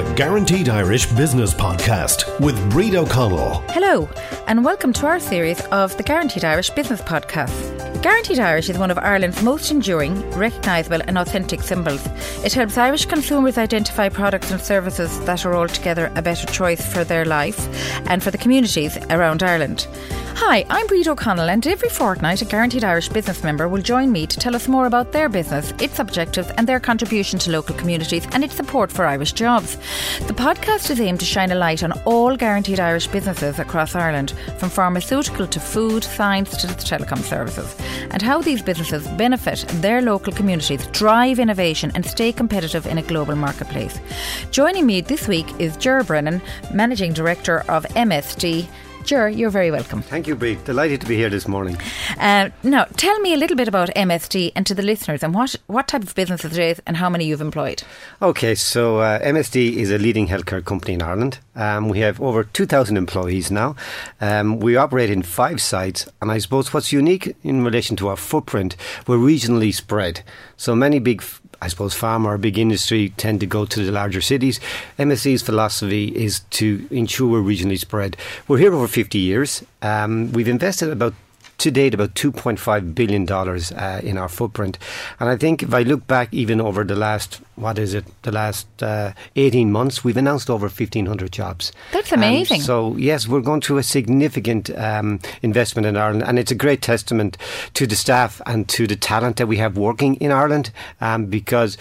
the Guaranteed Irish Business Podcast with Bríd O'Connell. Hello, and welcome to our series of the Guaranteed Irish Business Podcast. Guaranteed Irish is one of Ireland's most enduring, recognisable, and authentic symbols. It helps Irish consumers identify products and services that are altogether a better choice for their life and for the communities around Ireland. Hi, I'm Bríd O'Connell, and every fortnight, a Guaranteed Irish business member will join me to tell us more about their business, its objectives, and their contribution to local communities and its support for Irish jobs. The podcast is aimed to shine a light on all Guaranteed Irish businesses across Ireland, from pharmaceutical to food, science to telecom services, and how these businesses benefit their local communities, drive innovation, and stay competitive in a global marketplace. Joining me this week is Ger Brennan, Managing Director of MSD. Ger, you're very welcome. Thank you, Bríd. Delighted to be here this morning. Uh, now, tell me a little bit about MSD and to the listeners and what, what type of business it is and how many you've employed. Okay, so uh, MSD is a leading healthcare company in Ireland. Um, we have over 2,000 employees now. Um, we operate in five sites, and I suppose what's unique in relation to our footprint, we're regionally spread. So many big I suppose pharma or big industry tend to go to the larger cities. MSD's philosophy is to ensure we're regionally spread. We're here over 50 years. Um, we've invested about to date about $2.5 billion uh, in our footprint. And I think if I look back even over the last, what is it, the last uh, 18 months, we've announced over 1,500 jobs. That's amazing. Um, so, yes, we're going through a significant um, investment in Ireland. And it's a great testament to the staff and to the talent that we have working in Ireland um, because.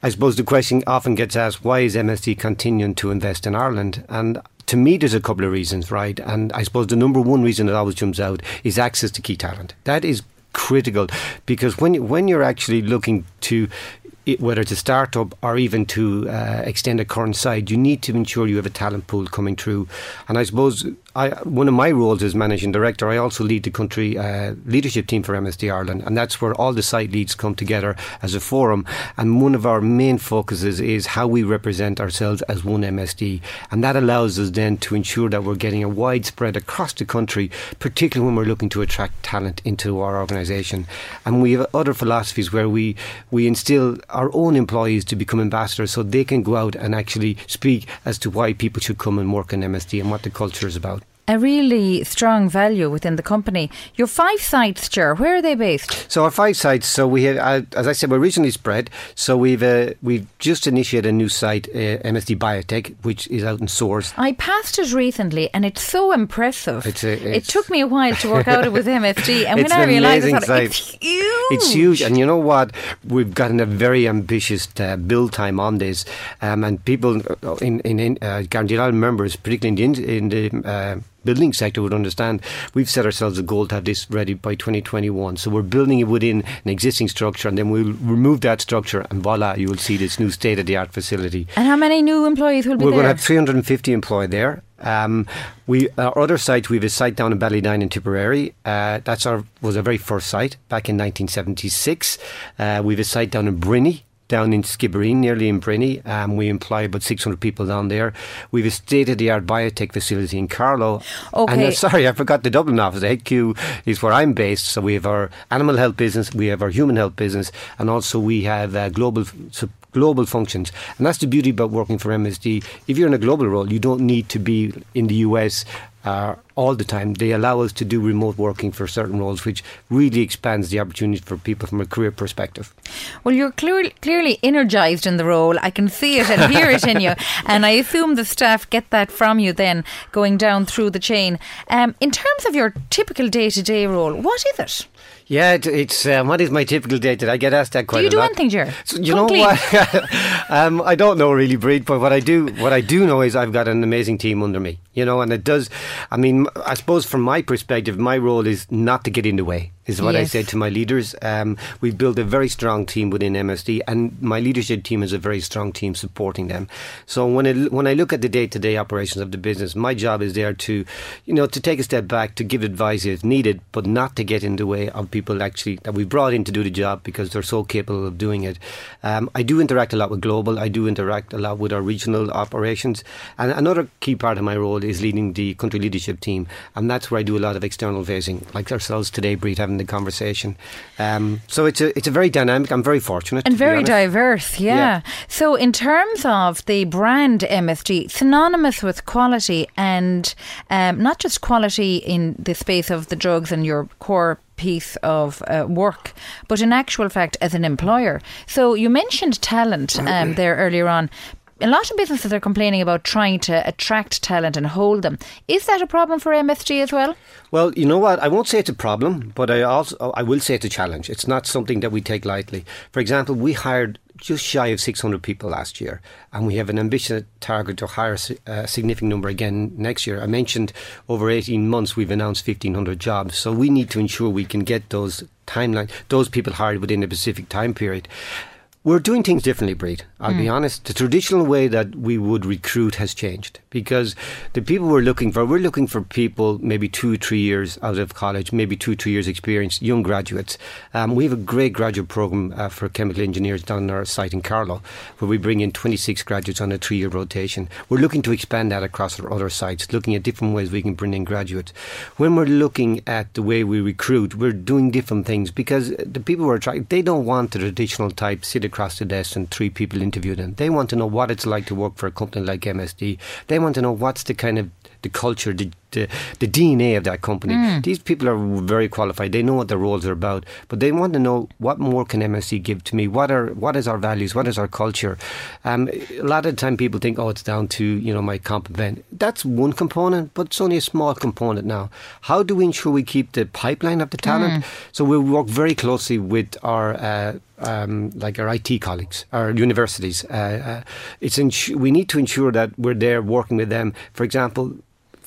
I suppose the question often gets asked why is MSD continuing to invest in Ireland? And to me, there's a couple of reasons, right? And I suppose the number one reason that always jumps out is access to key talent. That is critical because when when you're actually looking to whether it's a startup or even to uh, extend a current site, you need to ensure you have a talent pool coming through. And I suppose I, one of my roles as managing director, I also lead the country uh, leadership team for MSD Ireland, and that's where all the site leads come together as a forum. And one of our main focuses is how we represent ourselves as one MSD, and that allows us then to ensure that we're getting a widespread across the country, particularly when we're looking to attract talent into our organisation. And we have other philosophies where we we instill our own employees to become ambassadors so they can go out and actually speak as to why people should come and work in MSD and what the culture is about a really strong value within the company. Your five sites, Ger, where are they based? So our five sites. So we have, uh, as I said, we're regionally spread. So we've uh, we've just initiated a new site, uh, MSD Biotech, which is out in Swords. I passed it recently, and it's so impressive. It's a, it's it took me a while to work out it was MSD, and when I realised, I thought it's huge. It's huge, and you know what? We've gotten a very ambitious uh, build time on this, um, and people uh, in in, in uh, members, particularly in the, in the uh, building sector would understand, we've set ourselves a goal to have this ready by 2021. So we're building it within an existing structure, and then we'll remove that structure, and voila, you will see this new state of the art facility. And how many new employees will be we're there? Going to have 350 employed there. Um, we our other site we have a site down in Ballydine in Tipperary. Uh, that's our was our very first site back in 1976. Uh, we have a site down in Brinny down in Skibbereen, nearly in Brinny. Um, we employ about 600 people down there. We have a state of the art biotech facility in Carlow. Okay. And uh, sorry, I forgot the Dublin office. The HQ is where I'm based. So we have our animal health business, we have our human health business, and also we have uh, global global functions. And that's the beauty about working for MSD. If you're in a global role, you don't need to be in the US uh, all the time. They allow us to do remote working for certain roles, which really expands the opportunity for people from a career perspective. Well, you're clear, clearly energised in the role. I can see it and hear it in you. And I assume the staff get that from you then going down through the chain. Um, in terms of your typical day to day role, what is it? Yeah, it, it's um, what is my typical day? Did I get asked that quite do you a do lot? anything, Ger? So, you know what? um, I don't know really, Bríd, but what I do, what I do know is I've got an amazing team under me. You know, and it does. I mean, I suppose from my perspective, my role is not to get in the way is what yes. I said to my leaders. Um, we've built a very strong team within MSD, and my leadership team is a very strong team supporting them. So when I, when I look at the day to day operations of the business, my job is there to, you know, to take a step back, to give advice if needed, but not to get in the way of people actually that we brought in to do the job because they're so capable of doing it. Um, I do interact a lot with global. I do interact a lot with our regional operations, and another key part of my role is leading the country leadership team, and that's where I do a lot of external facing, like ourselves today, Bríd, having the conversation. Um, so it's a it's a very dynamic. I'm very fortunate and very diverse. Yeah. yeah. So in terms of the brand MSD, synonymous with quality and um, not just quality in the space of the drugs and your core piece of uh, work, but in actual fact, as an employer. So you mentioned talent um, there earlier on. A lot of businesses are complaining about trying to attract talent and hold them. Is that a problem for MSD as well? Well, you know what? I won't say it's a problem, but I also I will say it's a challenge. It's not something that we take lightly. For example, we hired just shy of 600 people last year, and we have an ambitious target to hire a significant number again next year. I mentioned over 18 months we've announced 1,500 jobs, so we need to ensure we can get those timeline, those people hired within a specific time period. We're doing things differently, Bríd. I'll mm. be hmm. honest. The traditional way that we would recruit has changed because the people we're looking for, we're looking for people maybe two, three years out of college, maybe two, three years experience, young graduates. Um, we have a great graduate program uh, for chemical engineers down our site in Carlow, where we bring in 26 graduates on a three year rotation. We're looking to expand that across our other sites, looking at different ways we can bring in graduates. When we're looking at the way we recruit, we're doing different things because the people we're trying, they don't want the traditional type sit across the desk and three people interview them. They want to know what it's like to work for a company like MSD. They want to know what's the kind of the culture, the, the, the DNA of that company. Mm. These people are very qualified. They know what their roles are about, but they want to know what more can MSD give to me? What are what is our values? What is our culture? Um, a lot of the time, people think, oh, it's down to you know my comp event. That's one component, but it's only a small component now. How do we ensure we keep the pipeline of the talent? Mm. So we work very closely with our uh, um, like our IT colleagues, our universities. Uh, uh, it's insu- we need to ensure that we're there working with them. For example,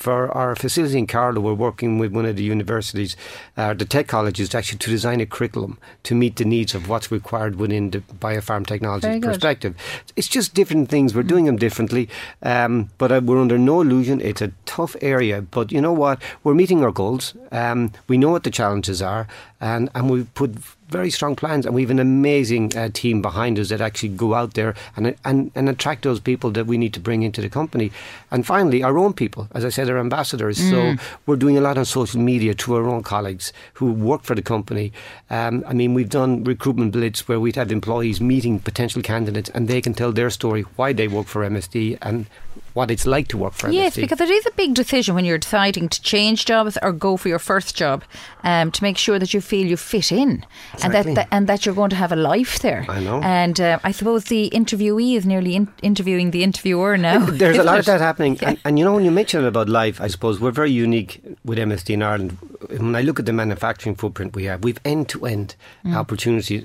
for our facility in Carlow, we're working with one of the universities, uh, the tech colleges, actually to design a curriculum to meet the needs of what's required within the biopharm technology perspective. It's just different things. We're doing them differently, um, but uh, we're under no illusion. It's a tough area, but you know what? We're meeting our goals. Um, we know what the challenges are, and, and we put very strong plans, and we have an amazing uh, team behind us that actually go out there and, and and attract those people that we need to bring into the company. And finally, our own people, as I said, our ambassadors. Mm. So we're doing a lot on social media to our own colleagues who work for the company. Um, I mean, we've done recruitment blitz where we'd have employees meeting potential candidates, and they can tell their story, why they work for MSD, and what it's like to work for MSD. Yes, because it is a big decision when you're deciding to change jobs or go for your first job um, to make sure that you feel you fit in exactly. and that, that, and that you're going to have a life there. I know. And uh, I suppose the interviewee is nearly in- interviewing the interviewer now. There's a lot it? of that happening. Yeah. And, and, you know, when you mention about life, I suppose we're very unique with MSD in Ireland. When I look at the manufacturing footprint we have, we've end to end opportunities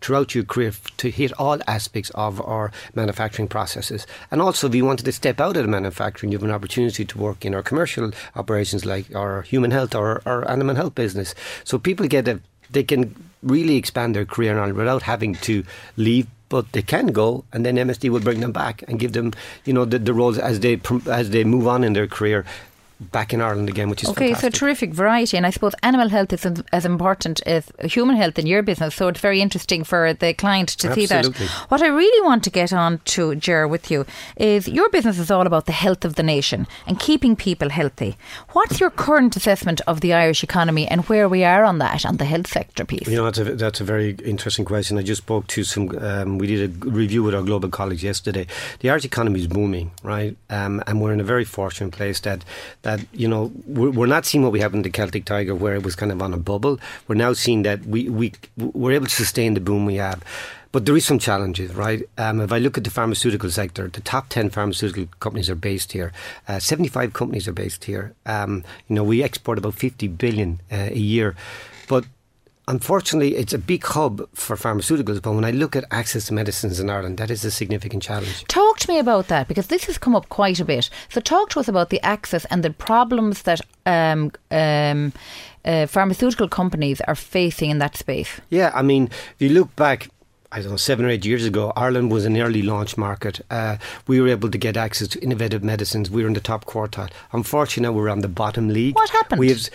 throughout your career to hit all aspects of our manufacturing processes. And also, if you wanted to step out of the manufacturing, you have an opportunity to work in our commercial operations like our human health or our animal health business. So people get a, they can really expand their career on without having to leave but they can go, and then MSD will bring them back and give them, you know, the, the roles as they as they move on in their career back in Ireland again, which is okay. Fantastic. So terrific variety, and I suppose animal health is as important as human health in your business. So it's very interesting for the client to Absolutely. see that. What I really want to get on to, Ger, with you is your business is all about the health of the nation and keeping people healthy. What's your current assessment of the Irish economy and where we are on that on the health sector piece? You know, that's a that's a very interesting question. I just spoke to some. Um, we did a review with our global colleagues yesterday. The Irish economy is booming, right? Um, and we're in a very fortunate place that. that that you know we're, we're not seeing what we have in the Celtic Tiger where it was kind of on a bubble. We're now seeing that we we we're able to sustain the boom we have. But there is some challenges, right? Um, if I look at the pharmaceutical sector, the top 10 pharmaceutical companies are based here. Uh, 75 companies are based here. Um, you know, we export about 50 billion uh, a year. But Unfortunately, it's a big hub for pharmaceuticals, but when I look at access to medicines in Ireland, that is a significant challenge. Talk to me about that because this has come up quite a bit. So, talk to us about the access and the problems that um, um, uh, pharmaceutical companies are facing in that space. Yeah, I mean, if you look back, I don't know, seven or eight years ago, Ireland was an early launch market. Uh, we were able to get access to innovative medicines. We were in the top quartile. Unfortunately, we're on the bottom league. What happened? Have,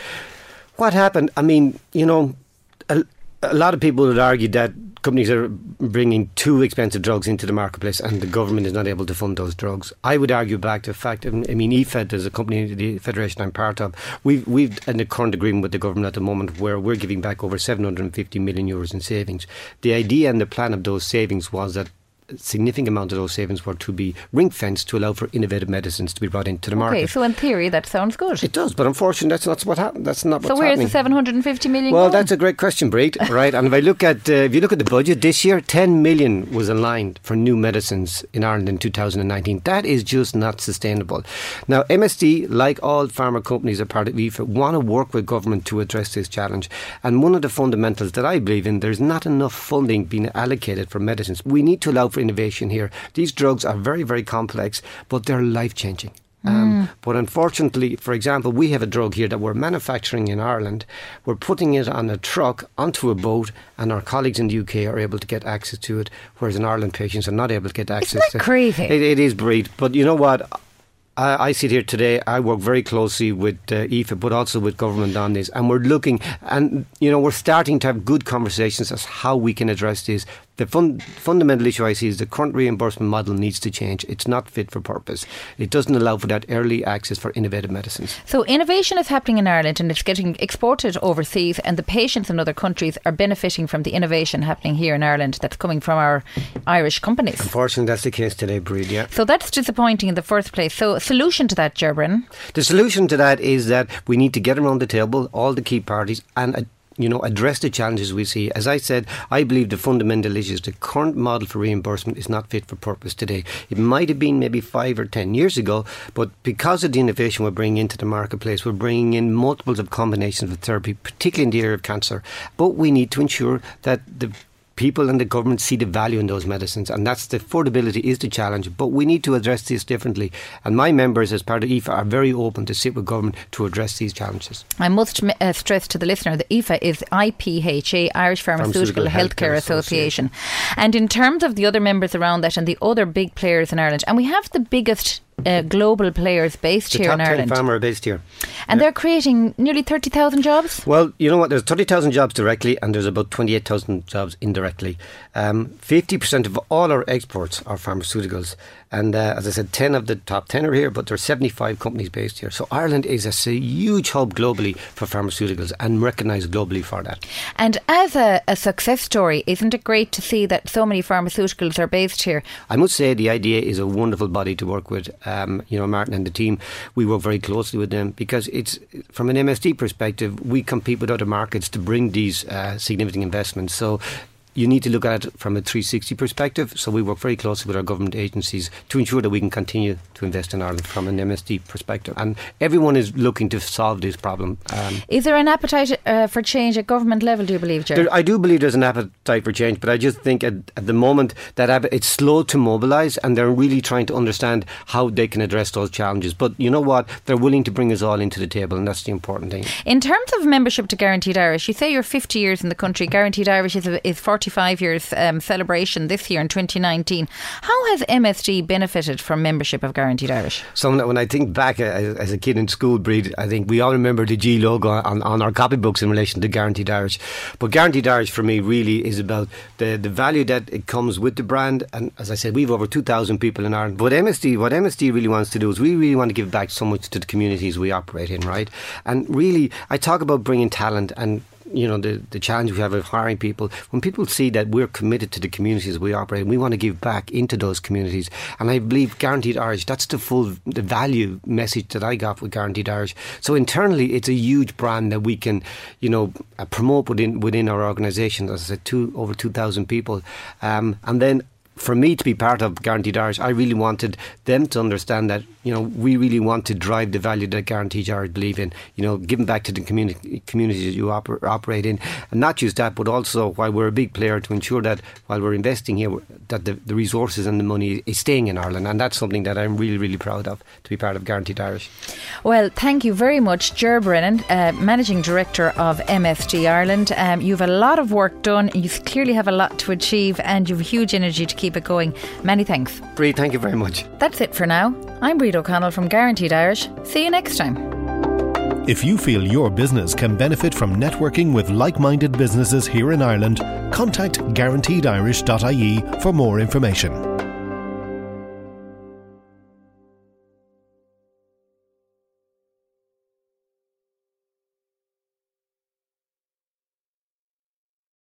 what happened? I mean, you know, a, a lot of people would argue that companies are bringing too expensive drugs into the marketplace and the government is not able to fund those drugs. I would argue back to the fact, I mean, EFED is a company, the federation I'm part of, we've, we've an current agreement with the government at the moment where we're giving back over 750 million euros in savings. The idea and the plan of those savings was that significant amount of those savings were to be ring fenced to allow for innovative medicines to be brought into the market. Okay, so in theory that sounds good. It does, but unfortunately that's not what happened. That's not so where's the 750 million? Well, going? that's a great question, Bríd. right, and if I look at uh, if you look at the budget this year, 10 million was aligned for new medicines in Ireland in 2019. That is just not sustainable. Now, MSD, like all pharma companies are part of IPHA, want to work with government to address this challenge. And one of the fundamentals that I believe in, there's not enough funding being allocated for medicines. We need to allow for innovation here. These drugs are very, very complex, but they're life changing. Um, but unfortunately, for example, we have a drug here that we're manufacturing in Ireland. We're putting it on a truck onto a boat, and our colleagues in the UK are able to get access to it, whereas in Ireland, patients are not able to get access Isn't to crazy? it. It is Bríd. But you know what? I, I sit here today. I work very closely with uh, IPHA, but also with government on this, and we're looking, and you know, we're starting to have good conversations as how we can address this. The fun, fundamental issue I see is the current reimbursement model needs to change. It's not fit for purpose. It doesn't allow for that early access for innovative medicines. So innovation is happening in Ireland and it's getting exported overseas, and the patients in other countries are benefiting from the innovation happening here in Ireland that's coming from our Irish companies. Unfortunately, that's the case today, Bríd. Yeah. So that's disappointing in the first place. So solution to that, Ger Brennan? The solution to that is that we need to get around the table, all the key parties, and you know, address the challenges we see. As I said, I believe the fundamental issue is the current model for reimbursement is not fit for purpose today. It might have been maybe five or ten years ago, but because of the innovation we're bringing into the marketplace, we're bringing in multiples of combinations of therapy, particularly in the area of cancer. But we need to ensure that the people and the government see the value in those medicines, and that's the affordability is the challenge. But we need to address this differently. And my members, as part of IPHA, are very open to sit with government to address these challenges. I must uh, stress to the listener that IFA is IPHA, Irish Pharmaceutical, Pharmaceutical Healthcare, Healthcare Association. And in terms of the other members around that and the other big players in Ireland, and we have the biggest uh, global players based The here in 10 Ireland. pharma are based here. and they're creating nearly 30,000 jobs. Well, you know what? There's 30,000 jobs directly, and there's about 28,000 jobs indirectly. Um, 50% of all our exports are pharmaceuticals. And uh, as I said, 10 of the top 10 are here, but there are 75 companies based here. So Ireland is a huge hub globally for pharmaceuticals and recognised globally for that. And as a, a success story, isn't it great to see that so many pharmaceuticals are based here? I must say the IDA is a wonderful body to work with. Um, you know, Martin and the team, we work very closely with them because it's from an MSD perspective, we compete with other markets to bring these uh, significant investments. So. You need to look at it from a 360 perspective. So we work very closely with our government agencies to ensure that we can continue to invest in Ireland from an MSD perspective. And everyone is looking to solve this problem. Um, Is there an appetite uh, for change at government level, do you believe, Jerry? There, I do believe there's an appetite for change, but I just think at, at the moment that it's slow to mobilise and they're really trying to understand how they can address those challenges. But you know what? They're willing to bring us all into the table, and that's the important thing. In terms of membership to Guaranteed Irish, you say you're 50 years in the country. Guaranteed Irish is, is 45 years um, celebration this year in 2019. How has MSD benefited from membership of Guaranteed Irish? So when- I think back uh, as, as a kid in school, Bríd, I think we all remember the G logo on, on our copybooks in relation to Guaranteed Irish. But Guaranteed Irish for me really is about the, the value that it comes with the brand. And as I said, we've over 2,000 people in Ireland. But MSD, what MSD really wants to do is we really want to give back so much to the communities we operate in, right? And really, I talk about bringing talent and you know the the challenge we have of hiring people. When people see that we're committed to the communities we operate we want to give back into those communities. And I believe guaranteed Irish that's the full the value message that I got with guaranteed Irish. So internally it's a huge brand that we can you know uh, promote within within our organisation as I said two over 2000 people. Um, and then for me to be part of Guaranteed Irish, I really wanted them to understand that you know we really want to drive the value that Guaranteed Irish believe in. You know, giving back to the community communities you oper- operate in, and not just that, but also while we're a big player to ensure that while we're investing here, that the, the resources and the money is staying in Ireland, and that's something that I'm really really proud of to be part of Guaranteed Irish. Well, thank you very much, Ger Brennan, uh, Managing Director of MSD Ireland. Um, you've a lot of work done, you clearly have a lot to achieve, and you've huge energy to keep keep it going. Many thanks. Bríd, thank you very much. That's it for now. I'm Bríd O'Connell from Guaranteed Irish. See you next time. If you feel your business can benefit from networking with like minded businesses here in Ireland, contact guaranteedirish.ie for more information.